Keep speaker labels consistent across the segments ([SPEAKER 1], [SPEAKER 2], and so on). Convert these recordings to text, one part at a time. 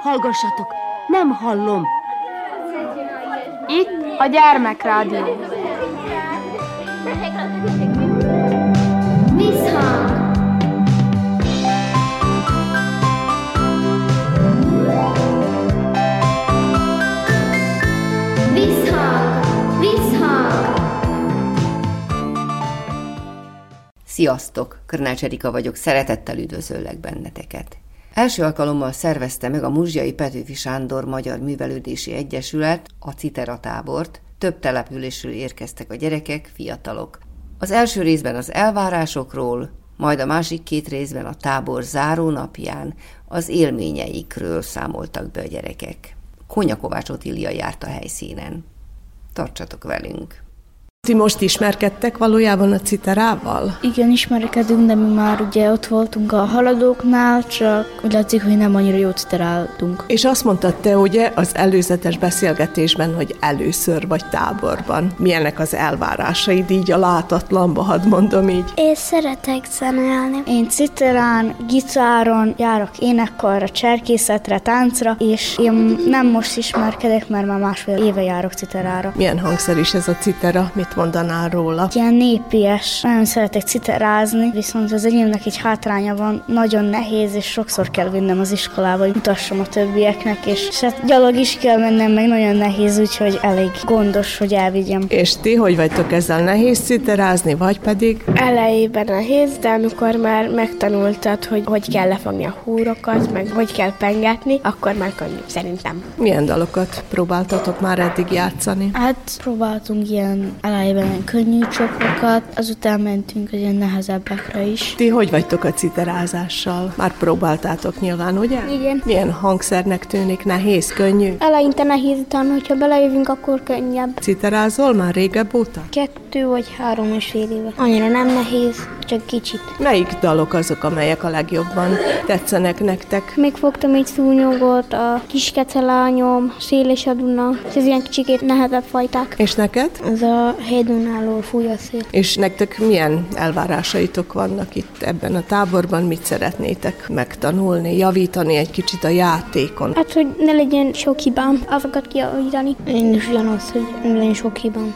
[SPEAKER 1] Hallgassatok, nem hallom.
[SPEAKER 2] Itt a gyermekrádió.
[SPEAKER 3] Visszhang! Visszhang! Visszhang!
[SPEAKER 4] Sziasztok! Körnács Erika vagyok, szeretettel üdvözöllek benneteket. Első alkalommal szervezte meg a Muzsjai Petőfi Sándor Magyar Művelődési Egyesület a Citera tábort, több településről érkeztek a gyerekek, fiatalok. Az első részben az elvárásokról, majd a másik két részben a tábor záró napján az élményeikről számoltak be a gyerekek. Konya Kovács Otília járt a helyszínen. Tartsatok velünk!
[SPEAKER 5] Ti most ismerkedtek valójában a citerával?
[SPEAKER 6] Igen, ismerkedünk, de mi már ugye ott voltunk a haladóknál, csak úgy látszik, hogy nem annyira jót citeráltunk.
[SPEAKER 5] És azt mondtad te ugye az előzetes beszélgetésben, hogy először vagy táborban. Milyenek az elvárásaid így a látatlanba, hadd mondom így.
[SPEAKER 7] Én szeretek zenélni.
[SPEAKER 6] Én citerán, gitáron járok énekkarra, cserkészetre, táncra, és én nem most ismerkedek, mert már másfél éve járok citerára.
[SPEAKER 5] Milyen hangszer is ez a citera? Mit mondanál róla?
[SPEAKER 6] Ilyen népies, nagyon szeretek citerázni, viszont az enyémnek egy hátránya van, nagyon nehéz, és sokszor kell vinnem az iskolába, hogy mutassam a többieknek, és hát gyalog is kell mennem, meg nagyon nehéz, úgyhogy elég gondos, hogy elvigyem.
[SPEAKER 5] És ti hogy vagytok ezzel nehéz citerázni, vagy pedig?
[SPEAKER 8] Elejében nehéz, de amikor már megtanultad, hogy hogy kell lefogni a húrokat, meg hogy kell pengetni, akkor már könnyű, szerintem.
[SPEAKER 5] Milyen dalokat próbáltatok már eddig játszani?
[SPEAKER 6] Hát próbáltunk ilyen elejében ilyen könnyű csokokat, azután mentünk az ilyen nehezebbekre is.
[SPEAKER 5] Ti hogy vagytok a citerázással? Már próbáltátok nyilván, ugye?
[SPEAKER 7] Igen.
[SPEAKER 5] Milyen hangszernek tűnik? Nehéz, könnyű?
[SPEAKER 7] Eleinte nehéz, utána, hogyha belejövünk, akkor könnyebb.
[SPEAKER 5] Citerázol már régebb óta?
[SPEAKER 7] Kettő vagy három és fél éve. Annyira nem nehéz, csak kicsit.
[SPEAKER 5] Melyik dalok azok, amelyek a legjobban tetszenek nektek?
[SPEAKER 7] Még fogtam egy szúnyogot, a kis kecelányom, szél és a Duna. Ez ilyen kicsikét nehezebb fajták.
[SPEAKER 5] És neked?
[SPEAKER 7] Ez a Hédunálól fúj a szél.
[SPEAKER 5] És nektek milyen elvárásaitok vannak itt ebben a táborban? Mit szeretnétek megtanulni, javítani egy kicsit a játékon?
[SPEAKER 7] Hát, hogy ne legyen sok hibám, azokat kijavítani. Én is ugyanaz, hogy ne legyen sok hibám.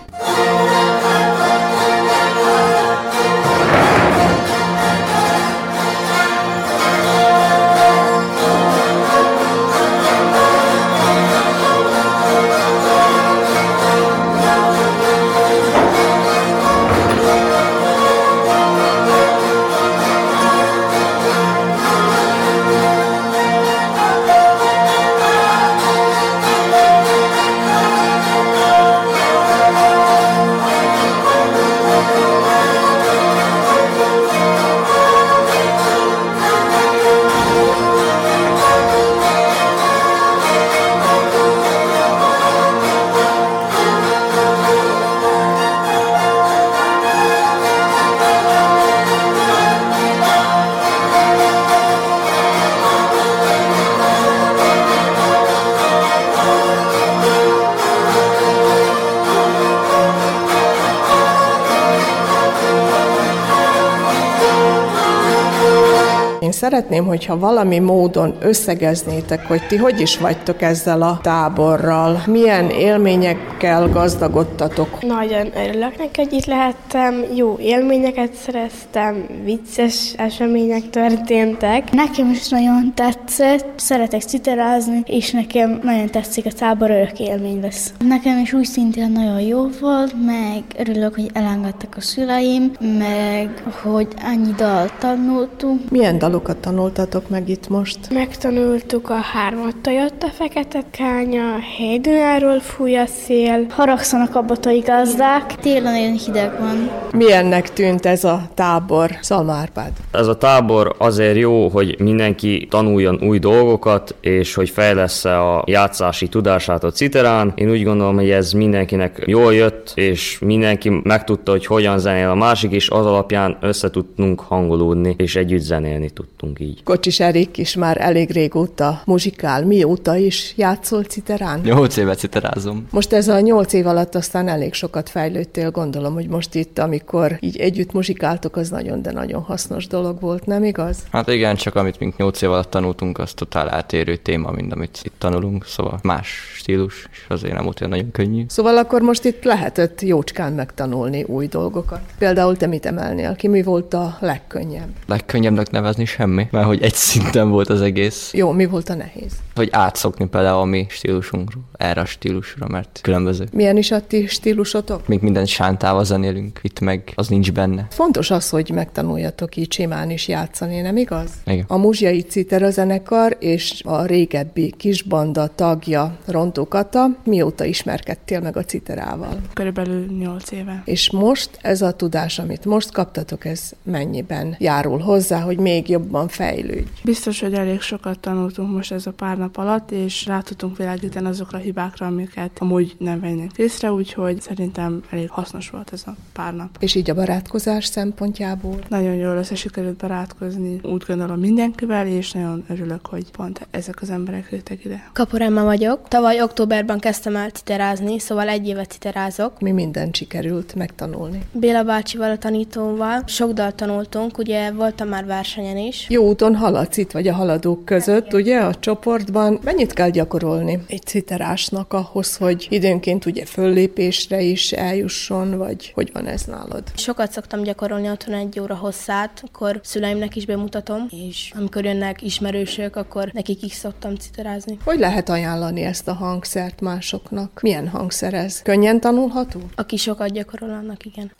[SPEAKER 5] Én szeretném, hogyha valami módon összegeznétek, hogy ti hogy is vagytok ezzel a táborral, milyen élményekkel gazdagodtatok.
[SPEAKER 8] Nagyon örülök neki, hogy itt lehettem, jó élményeket szereztem, vicces események történtek.
[SPEAKER 6] Nekem is nagyon tetszett, szeretek citerázni, és nekem nagyon tetszik a tábor, örök élmény lesz. Nekem is úgy szintén nagyon jó volt, meg örülök, hogy elengedtek a szüleim, meg hogy annyi dalt tanultunk.
[SPEAKER 5] Milyen dalokat tanultatok meg itt most?
[SPEAKER 8] Megtanultuk a hármat, Toyota fekete kánya, Hédunáról fúj a szél.
[SPEAKER 6] Haragszanak a botai gazdák, télen nagyon hideg van.
[SPEAKER 5] Milyennek tűnt ez a tábor, Szalma Árpád?
[SPEAKER 9] Ez a tábor azért jó, hogy mindenki tanuljon új dolgokat, és hogy fejlesz-e a játszási tudását a citerán. Én úgy gondolom, hogy ez mindenkinek jól jött, és mindenki megtudta, hogy hogyan zenél a másik, és az alapján össze tudtunk hangolódni, és együtt zenélni. Tudtunk így.
[SPEAKER 5] Kocsis Erik is már elég régóta muzsikál. Mióta is játszol citerán?
[SPEAKER 1] Nyolc évet citerázom.
[SPEAKER 5] Most ez a nyolc év alatt aztán elég sokat fejlődtél, gondolom, hogy most itt, amikor így együtt muzsikáltok, az nagyon, de nagyon hasznos dolog volt, nem igaz?
[SPEAKER 1] Hát igen, csak amit mink nyolc év alatt tanultunk, az totál eltérő téma, mint amit itt tanulunk, szóval más stílus, és azért nem volt olyan nagyon könnyű.
[SPEAKER 5] Szóval akkor most itt lehetett jócskán megtanulni új dolgokat. Például te mit emelnél ki? Mi volt a legkönnyebb?
[SPEAKER 1] Legkönnyebbnek nevezni semmi, mert hogy egy szinten volt az egész.
[SPEAKER 5] Jó, mi volt a nehéz?
[SPEAKER 1] Hogy átszokni például a mi stílusunkról, erre a stílusra, mert különböző.
[SPEAKER 5] Milyen is a ti stílusotok?
[SPEAKER 1] Még minden sántával zenélünk, itt meg az nincs benne.
[SPEAKER 5] Fontos az, hogy megtanuljatok így simán is játszani, nem igaz?
[SPEAKER 1] Igen.
[SPEAKER 5] A Muzsiai Citera zenekar és a régebbi kisbanda tagja Rontó Kata mióta ismerkedtél meg a citerával?
[SPEAKER 10] Körülbelül 8 éve.
[SPEAKER 5] És most ez a tudás, amit most kaptatok, ez mennyiben járul hozzá, hogy még jobban fejlődj?
[SPEAKER 10] Biztos, hogy elég sokat tanultunk most ez a pár nap alatt, és rá tudtunk világítani azokra a hibákra, amiket amúgy nem vennénk észre, úgyhogy szerintem elég hasznos volt ez a pár nap.
[SPEAKER 5] És így a barátkozás szempontjából?
[SPEAKER 10] Nagyon jól össze sikerült barátkozni, úgy gondolom mindenkivel, és nagyon örülök, hogy pont ezek az emberek jöttek ide.
[SPEAKER 11] Kapor Emma vagyok. Tavaly októberben kezdtem el citerázni, szóval egy évet citerázok.
[SPEAKER 5] Mi mindent sikerült megtanulni?
[SPEAKER 11] Béla bácsival, a tanítóval. Sok dalt tanultunk, ugye voltam már versenyen is.
[SPEAKER 5] Jó úton haladsz itt vagy a haladók között, ugye a csoportban. Mennyit kell gyakorolni egy citerásnak ahhoz, hogy időnként ugye föllépésre is eljusson, vagy hogy van ez nálad?
[SPEAKER 11] Sokat szoktam gyakorolni otthon egy óra hosszát, akkor szüleimnek is bemutatom, és amikor jönnek ismerősök, akkor nekik is szoktam citerázni.
[SPEAKER 5] Hogy lehet ajánlani ezt a hangszert másoknak? Milyen hangszer ez? Könnyen tanulható?
[SPEAKER 11] Aki sokat gyakorol, annak igen.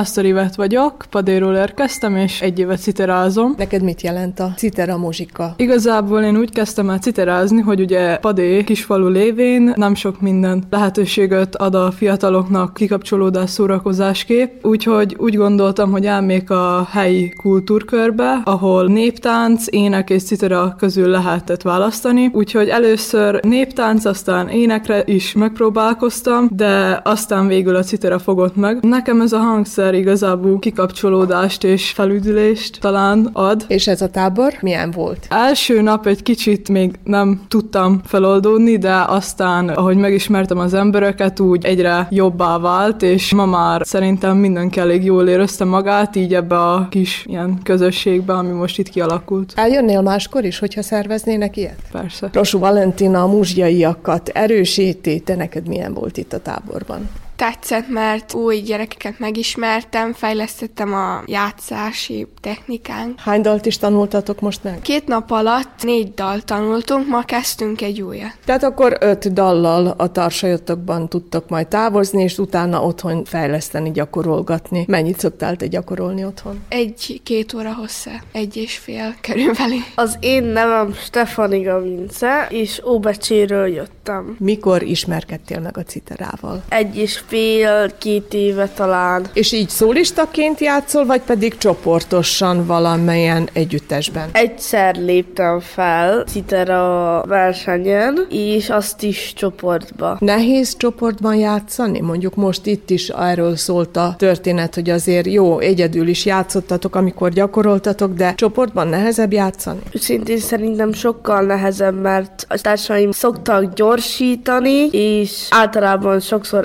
[SPEAKER 12] Pásztor Ivet vagyok, Padéról érkeztem, és egy évet citerázom.
[SPEAKER 5] Neked mit jelent a citera muzsika?
[SPEAKER 12] Igazából én úgy kezdtem el citerázni, hogy ugye Padé kisfalu lévén nem sok minden lehetőséget ad a fiataloknak kikapcsolódás szórakozásképp, úgyhogy úgy gondoltam, hogy elmék a helyi kultúrkörbe, ahol néptánc, ének és citera közül lehetett választani, úgyhogy először néptánc, aztán énekre is megpróbálkoztam, de aztán végül a citera fogott meg. Nekem ez a hangszer igazából kikapcsolódást és felüdülést talán ad.
[SPEAKER 5] És ez a tábor milyen volt?
[SPEAKER 12] Első nap egy kicsit még nem tudtam feloldódni, de aztán, ahogy megismertem az embereket, úgy egyre jobbá vált, és ma már szerintem mindenki elég jól érezte magát, így ebbe a kis ilyen közösségbe, ami most itt kialakult.
[SPEAKER 5] Eljönnél máskor is, hogyha szerveznének ilyet?
[SPEAKER 12] Persze.
[SPEAKER 5] Rosu Valentina a muzsjaiakat erősíti, te neked milyen volt itt a táborban?
[SPEAKER 8] Tetszett, mert új gyerekeket megismertem, fejlesztettem a játszási technikánk.
[SPEAKER 5] Hány dalt is tanultatok most meg?
[SPEAKER 8] Két nap alatt négy dal tanultunk, ma kezdtünk egy újat.
[SPEAKER 5] Tehát akkor öt dallal a tarsajotokban tudtok majd távozni, és utána otthon fejleszteni, gyakorolgatni. Mennyit szoktál te gyakorolni otthon?
[SPEAKER 8] Egy-két óra hosszá, egy és fél körülbelül.
[SPEAKER 13] Az én nevem Stefani Gavince, és Óbecséről jöttem.
[SPEAKER 5] Mikor ismerkedtél meg a citerával?
[SPEAKER 13] Egy és fél, két éve talán.
[SPEAKER 5] És így szólistaként játszol, vagy pedig csoportosan valamelyen együttesben?
[SPEAKER 13] Egyszer léptem fel Citera versenyen, és azt is csoportba.
[SPEAKER 5] Nehéz csoportban játszani? Mondjuk most itt is erről szólt a történet, hogy azért jó, egyedül is játszottatok, amikor gyakoroltatok, de csoportban nehezebb játszani?
[SPEAKER 13] Szintén szerintem sokkal nehezebb, mert a társaim szoktak gyorsítani, és általában sokszor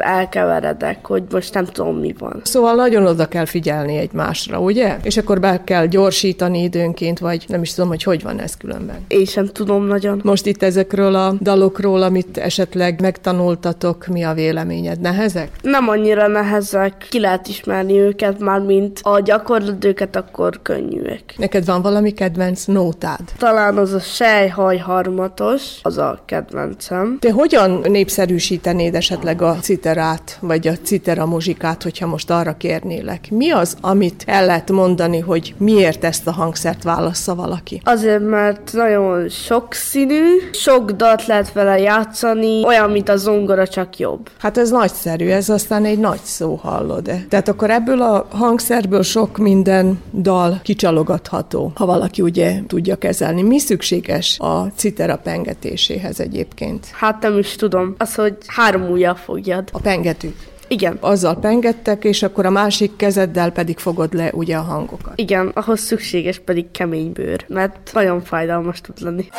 [SPEAKER 13] elkeveredek, hogy most nem tudom, mi van.
[SPEAKER 5] Szóval nagyon oda kell figyelni egymásra, ugye? És akkor be kell gyorsítani időnként, vagy nem is tudom, hogy hogy van ez különben.
[SPEAKER 13] Én sem tudom nagyon.
[SPEAKER 5] Most itt ezekről a dalokról, amit esetleg megtanultatok, mi a véleményed? Nehezek?
[SPEAKER 13] Nem annyira nehezek, ki lehet ismerni őket, már mint a gyakorlod őket, akkor könnyűek.
[SPEAKER 5] Neked van valami kedvenc nótád?
[SPEAKER 13] Talán az a sejhaj harmatos, az a kedvencem.
[SPEAKER 5] Te hogyan népszerűsítenéd esetleg a citerát, vagy a citera muzsikát, hogyha most arra kérnélek? Mi az, amit el lehet mondani, hogy miért ezt a hangszert válassza valaki?
[SPEAKER 13] Azért, mert nagyon sokszínű, sok dalt lehet vele játszani, olyan, mint a zongora, csak jobb.
[SPEAKER 5] Hát ez nagyszerű, ez aztán egy nagy szó hallod-e. Tehát akkor ebből a hangszerből sok minden dal kicsalogatható, ha valaki ugye tudja kezelni. Mi szükséges a citera pengetéséhez egyébként?
[SPEAKER 13] Hát nem is tudom. Az, hogy három ujjal fogjad.
[SPEAKER 5] A pengetűt.
[SPEAKER 13] Igen.
[SPEAKER 5] Azzal pengettek, és akkor a másik kezeddel pedig fogod le ugye a hangokat.
[SPEAKER 13] Igen, ahhoz szükséges pedig kemény bőr, mert nagyon fájdalmas tud lenni.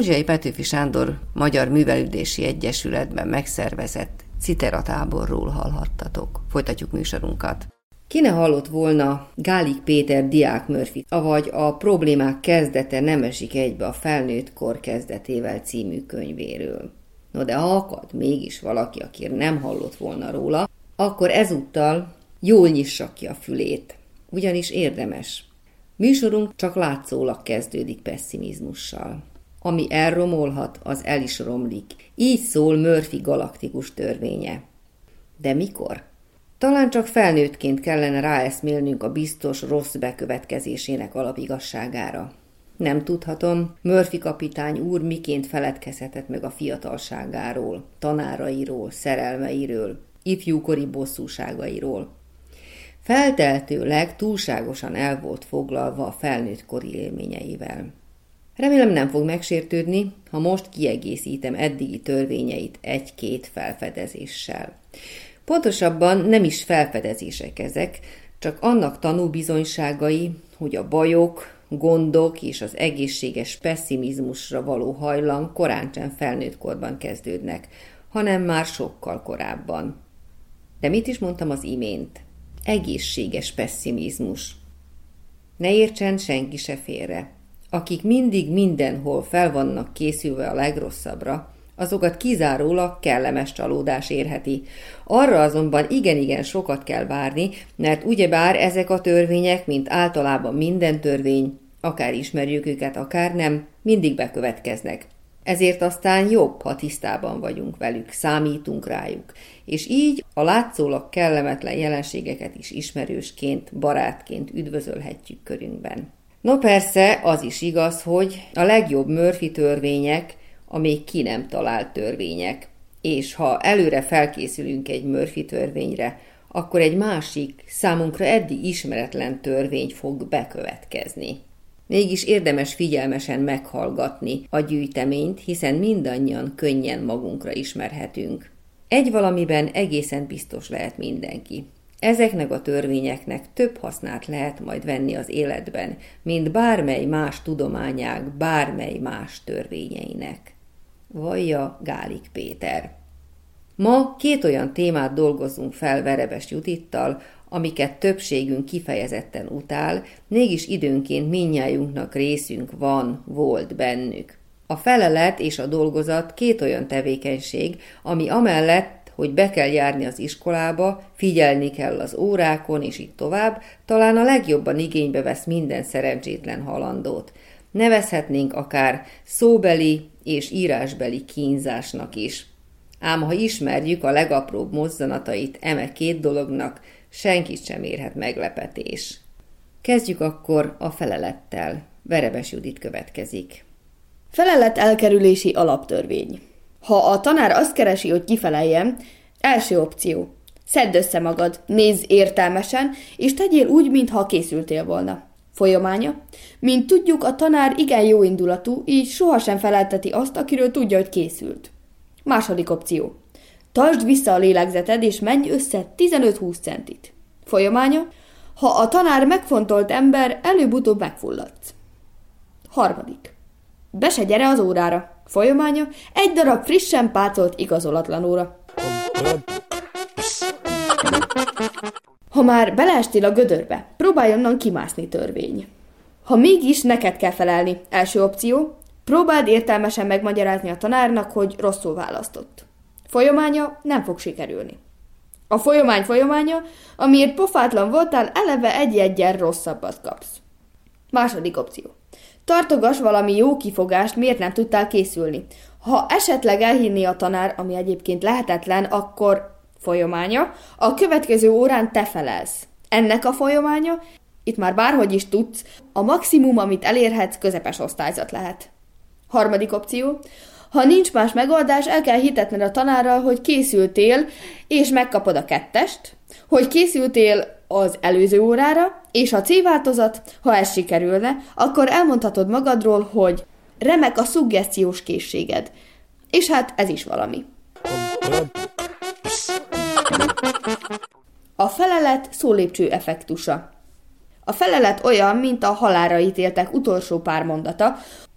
[SPEAKER 4] Múzsiai Petőfi Sándor Magyar Művelődési Egyesületben megszervezett Citera táborról hallhattatok. Folytatjuk műsorunkat. Ki ne hallott volna Gálik Péter Diák Murphy, avagy a problémák kezdete nem esik egybe a felnőtt kor kezdetével című könyvéről. No de ha akad mégis valaki, aki nem hallott volna róla, akkor ezúttal jól nyissa ki a fülét, ugyanis érdemes. Műsorunk csak látszólag kezdődik pessimizmussal. Ami elromolhat, az el is romlik. Így szól Murphy galaktikus törvénye. De mikor? Talán csak felnőttként kellene ráeszmélnünk a biztos rossz bekövetkezésének alapigasságára. Nem tudhatom, Murphy kapitány úr miként feledkezhetett meg a fiatalságáról, tanárairól, szerelmeiről, ifjúkori bosszúságairól. Felteltőleg túlságosan el volt foglalva a felnőtt kori élményeivel. Remélem nem fog megsértődni, ha most kiegészítem eddigi törvényeit egy-két felfedezéssel. Pontosabban nem is felfedezések ezek, csak annak tanúbizonyságai, hogy a bajok, gondok és az egészséges pessimizmusra való hajlam korán sem felnőtt korban kezdődnek, hanem már sokkal korábban. De mit is mondtam az imént? Egészséges pessimizmus. Ne értsen senki se félre. Akik mindig mindenhol fel vannak készülve a legrosszabbra, azokat kizárólag kellemes csalódás érheti. Arra azonban igen-igen sokat kell várni, mert ugyebár ezek a törvények, mint általában minden törvény, akár ismerjük őket, akár nem, mindig bekövetkeznek. Ezért aztán jobb, ha tisztában vagyunk velük, számítunk rájuk, és így a látszólag kellemetlen jelenségeket is ismerősként, barátként üdvözölhetjük körünkben. No persze, az is igaz, hogy a legjobb Murphy törvények a még ki nem talált törvények. És ha előre felkészülünk egy Murphy törvényre, akkor egy másik, számunkra eddig ismeretlen törvény fog bekövetkezni. Mégis érdemes figyelmesen meghallgatni a gyűjteményt, hiszen mindannyian könnyen magunkra ismerhetünk. Egy valamiben egészen biztos lehet mindenki. Ezeknek a törvényeknek több hasznát lehet majd venni az életben, mint bármely más tudományág bármely más törvényeinek. Vajja Gálik Péter. Ma két olyan témát dolgozunk fel Verebes Jutittal, amiket többségünk kifejezetten utál, mégis időnként minnyájunknak részünk van, volt bennük. A felelet és a dolgozat két olyan tevékenység, ami amellett, hogy be kell járni az iskolába, figyelni kell az órákon, és így tovább, talán a legjobban igénybe vesz minden szerencsétlen halandót. Nevezhetnénk akár szóbeli és írásbeli kínzásnak is. Ám ha ismerjük a legapróbb mozzanatait eme két dolognak, senkit sem érhet meglepetés. Kezdjük akkor a felelettel. Verebes Judit következik.
[SPEAKER 14] Felelet elkerülési alaptörvény. Ha a tanár azt keresi, hogy kifeleljen, első opció. Szedd össze magad, nézz értelmesen, és tegyél úgy, mintha készültél volna. Folyamánya? Mint tudjuk, a tanár igen jó indulatú, így sohasem felelteti azt, akiről tudja, hogy készült. Második opció. Tartsd vissza a lélegzeted, és menj össze 15-20 centit. Folyamánya? Ha a tanár megfontolt ember, előbb-utóbb megfulladsz. Harmadik. Be se gyere az órára. Folyamánya? Egy darab frissen pácolt igazolatlan óra. Ha már beleestél a gödörbe, próbálj onnan kimászni törvény. Ha mégis neked kell felelni, első opció, próbáld értelmesen megmagyarázni a tanárnak, hogy rosszul választott. Folyamánya nem fog sikerülni. A folyamány folyamánya, amiért pofátlan voltál, eleve egy-egyen rosszabbat kapsz. Második opció. Tartogas valami jó kifogást, miért nem tudtál készülni. Ha esetleg elhinni a tanár, ami egyébként lehetetlen, akkor folyamánya, a következő órán te felelsz. Ennek a folyamánya, itt már bárhogy is tudsz, a maximum, amit elérhetsz, közepes osztályzat lehet. Harmadik opció, ha nincs más megoldás, el kell hitetned a tanárral, hogy készültél, és megkapod a kettest, hogy készültél az előző órára, és a C-változat, ha ez sikerülne, akkor elmondhatod magadról, hogy remek a szuggesztiós készséged. És hát ez is valami. A felelet szólépcső effektusa. A felelet olyan, mint a halára ítéltek utolsó pár mondata,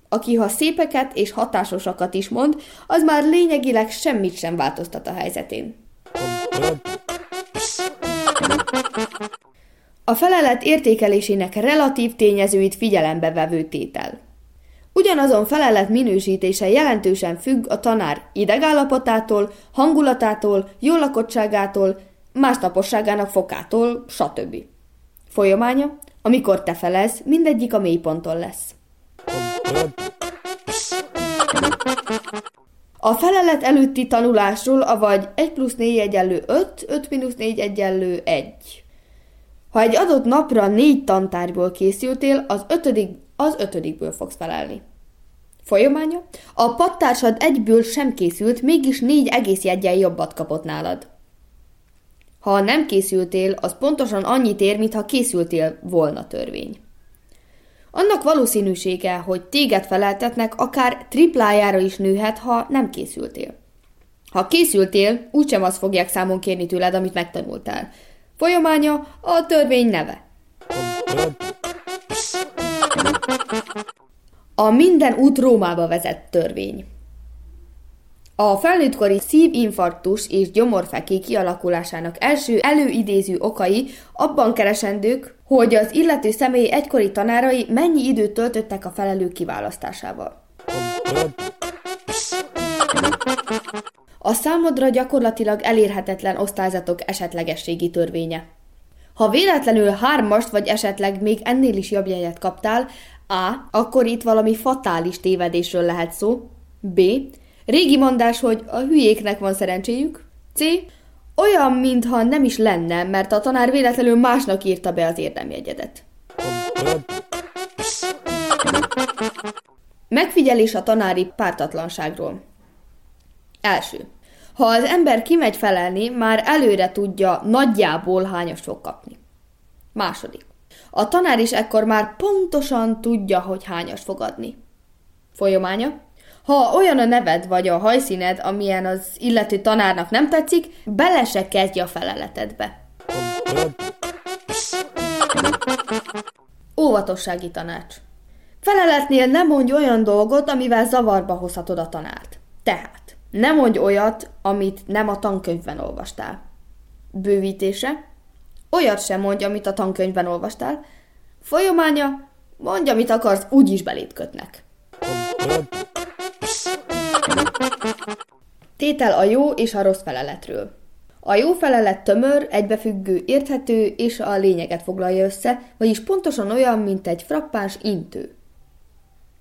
[SPEAKER 14] aki ha szépeket és hatásosakat is mond, az már lényegileg semmit sem változtat a helyzetén. A felelet értékelésének relatív tényezőit figyelembe vevő tétel. Ugyanazon felelet minősítése jelentősen függ a tanár idegállapotától, hangulatától, jólakottságától, másnaposságának fokától, stb. Folyamánya, amikor te felez, mindegyik a mélyponton lesz. A felelet előtti tanulásról, avagy 1 plusz 4 egyenlő 5, 5 mínusz 4 egyenlő 1. Ha egy adott napra négy tantárból készültél, az ötödik, az ötödikből fogsz felelni. Folyamánya? A pattársad egyből sem készült, mégis négy egész jegyen jobbat kapott nálad. Ha nem készültél, az pontosan annyit ér, mintha készültél volna törvény. Annak valószínűsége, hogy téged feleltetnek, akár triplájára is nőhet, ha nem készültél. Ha készültél, úgysem azt fogják számon kérni tőled, amit megtanultál. Folyamánya a törvény neve. A minden út Rómába vezet törvény. A felnőttkori szívinfarktus és gyomorfeké kialakulásának első előidéző okai abban keresendők, hogy az illető személy egykori tanárai mennyi időt töltöttek a felelő kiválasztásával. A számodra gyakorlatilag elérhetetlen osztályzatok esetlegességi törvénye. Ha véletlenül hármast vagy esetleg még ennél is jobb jegyet kaptál, A. Akkor itt valami fatális tévedésről lehet szó. B. Régi mondás, hogy a hülyéknek van szerencséjük. C. Olyan, mintha nem is lenne, mert a tanár véletlenül másnak írta be az érdemjegyedet. Megfigyelés a tanári pártatlanságról. Első. Ha az ember kimegy felelni, már előre tudja nagyjából hányas fog kapni. Második. A tanár is ekkor már pontosan tudja, hogy hányas fog adni. Folyamánya. Ha olyan a neved vagy a hajszíned, amilyen az illető tanárnak nem tetszik, bele se kezdj a feleletedbe. Óvatossági tanács. Feleletnél nem mondj olyan dolgot, amivel zavarba hozhatod a tanárt. Tehát, ne mondj olyat, amit nem a tankönyvben olvastál. Bővítése. Olyat sem mondj, amit a tankönyvben olvastál. Folyamánya. Mondj, amit akarsz, úgyis belét kötnek. Tétel a jó és a rossz feleletről. A jó felelet tömör, egybefüggő, érthető és a lényeget foglalja össze, vagyis pontosan olyan, mint egy frappáns intő.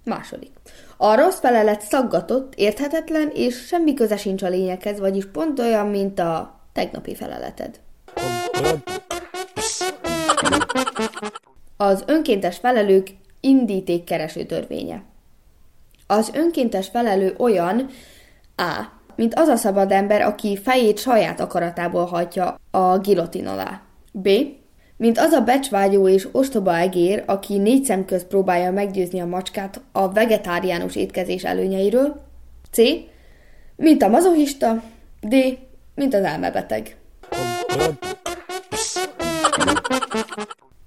[SPEAKER 14] Második. A rossz felelet szaggatott, érthetetlen, és semmi köze sincs a lényekhez, vagyis pont olyan, mint a tegnapi feleleted. Az önkéntes felelők indítékkereső törvénye. Az önkéntes felelő olyan A. Mint az a szabad ember, aki fejét saját akaratából hajtja a gilotin alá. B. Mint az a becsvágyó és ostoba egér, aki négy szem közt próbálja meggyőzni a macskát a vegetáriánus étkezés előnyeiről. C. Mint a mazohista. D. Mint az elmebeteg.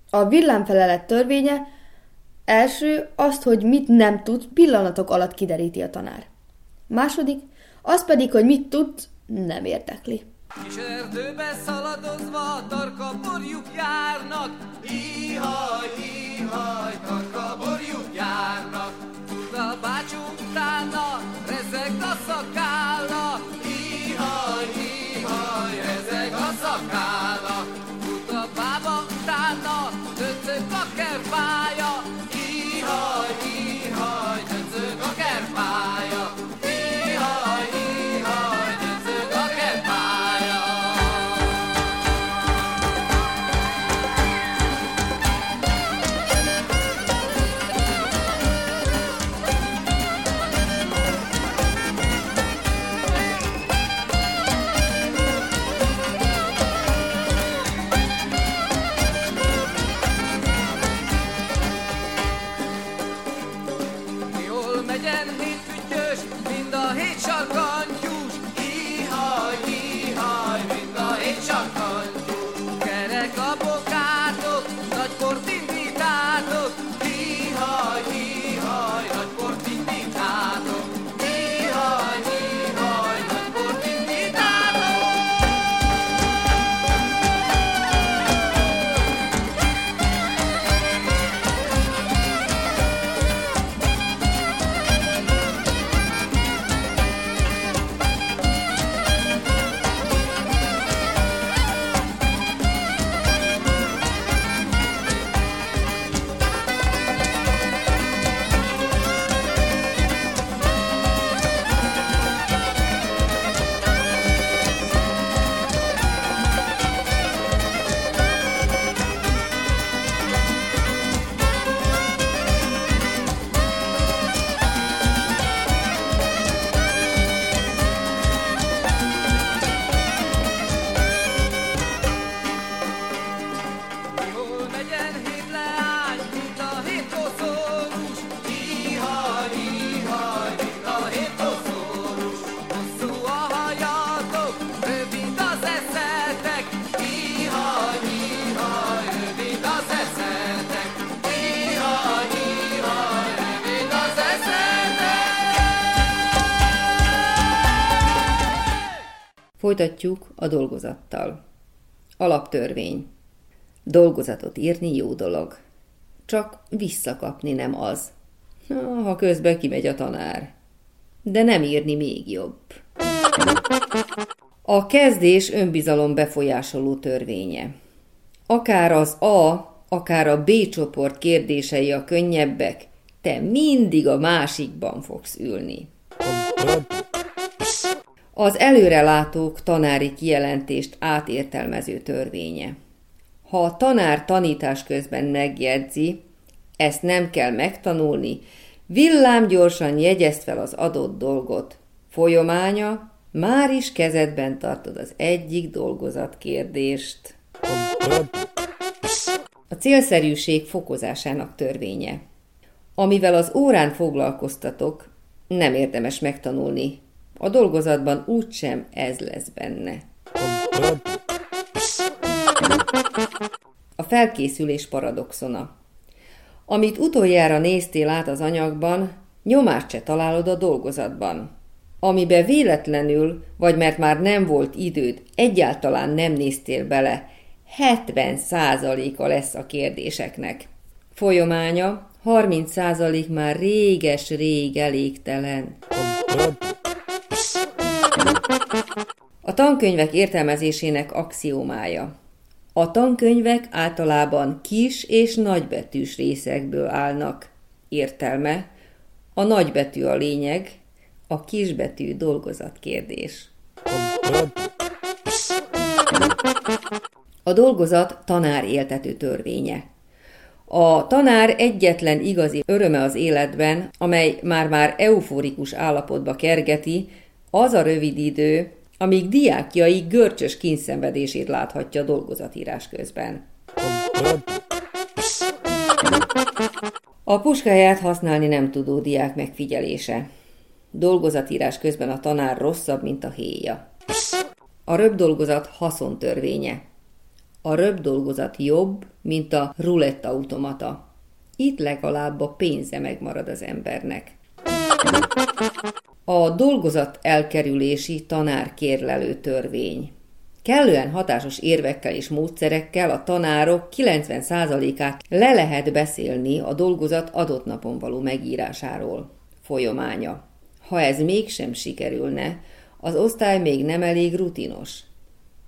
[SPEAKER 14] A villámfelelet törvénye első azt, hogy mit nem tud, pillanatok alatt kideríti a tanár. Második, az pedig, hogy mit tud, nem érdekli.
[SPEAKER 15] Kis erdőbe szaladozva tarka borjuk járnak, Ihaj, ihaj, tarka borjuk járnak. Fut a bácsú utána, rezeg a szakálla, Ihaj, ihaj, rezeg a szakálla.
[SPEAKER 4] Folytatjuk a dolgozattal. Alaptörvény. Dolgozatot írni jó dolog. Csak visszakapni nem az. Ha közben kimegy a tanár. De nem írni még jobb. A kezdés önbizalom befolyásoló törvénye. Akár az A, akár a B csoport kérdései a könnyebbek, te mindig a másikban fogsz ülni. Az előrelátók tanári kijelentést átértelmező törvénye. Ha a tanár tanítás közben megjegyzi, ezt nem kell megtanulni, villámgyorsan jegyezd fel az adott dolgot. Folyománya, már is kezedben tartod az egyik dolgozat kérdést. A célszerűség fokozásának törvénye. Amivel az órán foglalkoztatok, nem érdemes megtanulni. A dolgozatban úgysem ez lesz benne. A felkészülés paradoxona. Amit utoljára néztél át az anyagban, nyomást se találod a dolgozatban. Amibe véletlenül, vagy mert már nem volt időd, egyáltalán nem néztél bele, 70 százaléka lesz a kérdéseknek. Folyománya 30 százalék már réges-rég elégtelen. A tankönyvek értelmezésének axiómája. A tankönyvek általában kis és nagybetűs részekből állnak. Értelme. A nagybetű a lényeg, a kisbetű dolgozatkérdés. A dolgozat tanár éltető törvénye. A tanár egyetlen igazi öröme az életben, amely már-már euforikus állapotba kergeti, az a rövid idő, amíg diákjai görcsös kínszenvedését láthatja dolgozatírás közben. A puskáját használni nem tudó diák megfigyelése. Dolgozatírás közben a tanár rosszabb, mint a héja. A röpdolgozat haszontörvénye. A röpdolgozat jobb, mint a ruletta automata. Itt legalább a pénze megmarad az embernek. A dolgozat elkerülési tanárkérlelő törvény. Kellően hatásos érvekkel és módszerekkel a tanárok 90%-át le lehet beszélni a dolgozat adott napon való megírásáról. Folyománya. Ha ez mégsem sikerülne, az osztály még nem elég rutinos.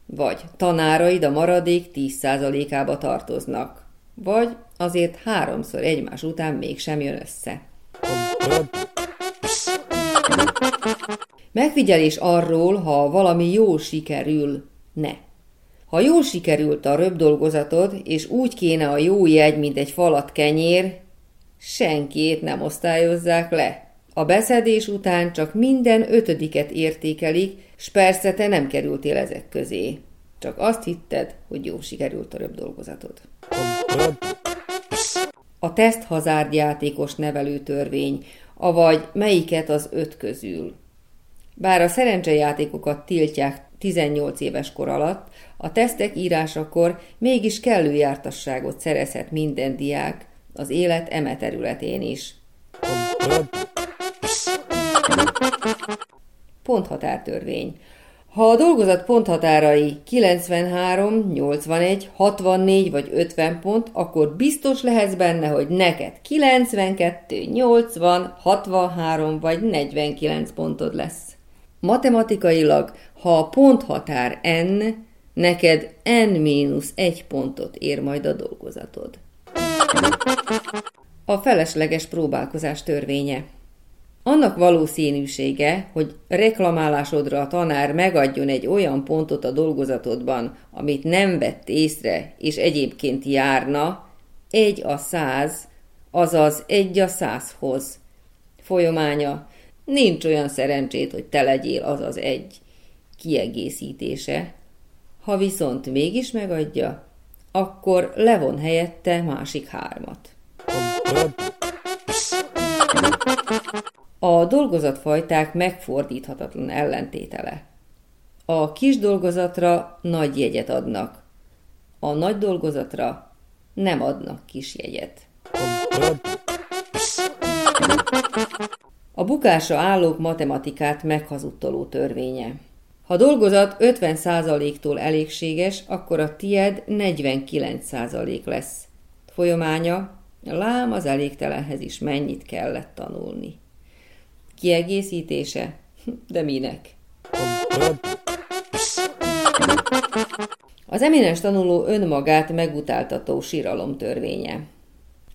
[SPEAKER 4] Vagy tanáraid a maradék 10%-ába tartoznak. Vagy azért háromszor egymás után mégsem jön össze. Megfigyelés arról, ha valami jól sikerül, ne. Ha jól sikerült a röpdolgozatod, és úgy kéne a jó jegy, mint egy falat kenyér, senkit nem osztályozzák le. A beszedés után csak minden ötödiket értékelik, s persze te nem kerültél ezek közé. Csak azt hitted, hogy jó sikerült a röpdolgozatod. A teszt hazárdjátékos nevelő törvény, avagy melyiket az öt közül. Bár a szerencsejátékokat tiltják 18 éves kor alatt, a tesztek írásakor mégis kellő jártasságot szerezhet minden diák az élet eme területén is. Ponthatártörvény. Ha a dolgozat ponthatárai 93, 81, 64 vagy 50 pont, akkor biztos lehetsz benne, hogy neked 92, 80, 63 vagy 49 pontod lesz. Matematikailag, ha a ponthatár n, neked n-1 pontot ér majd a dolgozatod. A felesleges próbálkozás törvénye. Annak valószínűsége, hogy reklamálásodra a tanár megadjon egy olyan pontot a dolgozatodban, amit nem vett észre, és egyébként járna, egy a száz, azaz egy a százhoz. Folyománya, nincs olyan szerencsét, hogy te legyél az az egy kiegészítése. Ha viszont mégis megadja, akkor levon helyette másik hármat. A dolgozatfajták megfordíthatatlan ellentétele. A kis dolgozatra nagy jegyet adnak, a nagy dolgozatra nem adnak kis jegyet. A bukásra állók matematikát meghazudtoló törvénye. Ha dolgozat 50%-tól elégséges, akkor a tied 49% lesz. Folyamánya, lám az elégtelenhez is mennyit kellett tanulni. Kiegészítése? De minek? Az eminens tanuló önmagát megutáltató síralom törvénye.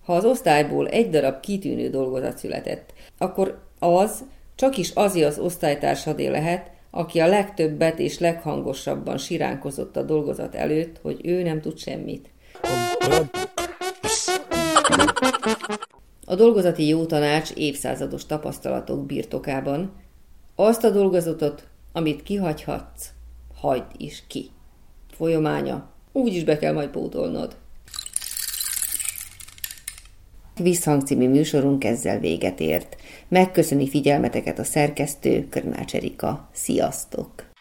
[SPEAKER 4] Ha az osztályból egy darab kitűnő dolgozat született, akkor az csak is azi az osztálytársadé lehet, aki a legtöbbet és leghangosabban siránkozott a dolgozat előtt, hogy ő nem tud semmit. A dolgozati jó tanács évszázados tapasztalatok birtokában azt a dolgozatot, amit kihagyhatsz, hagyd is ki. Folyománya, úgy is be kell majd pótolnod. Visszhang című műsorunk ezzel véget ért. Megköszöni figyelmeteket a szerkesztő Körnács Erika. Sziasztok!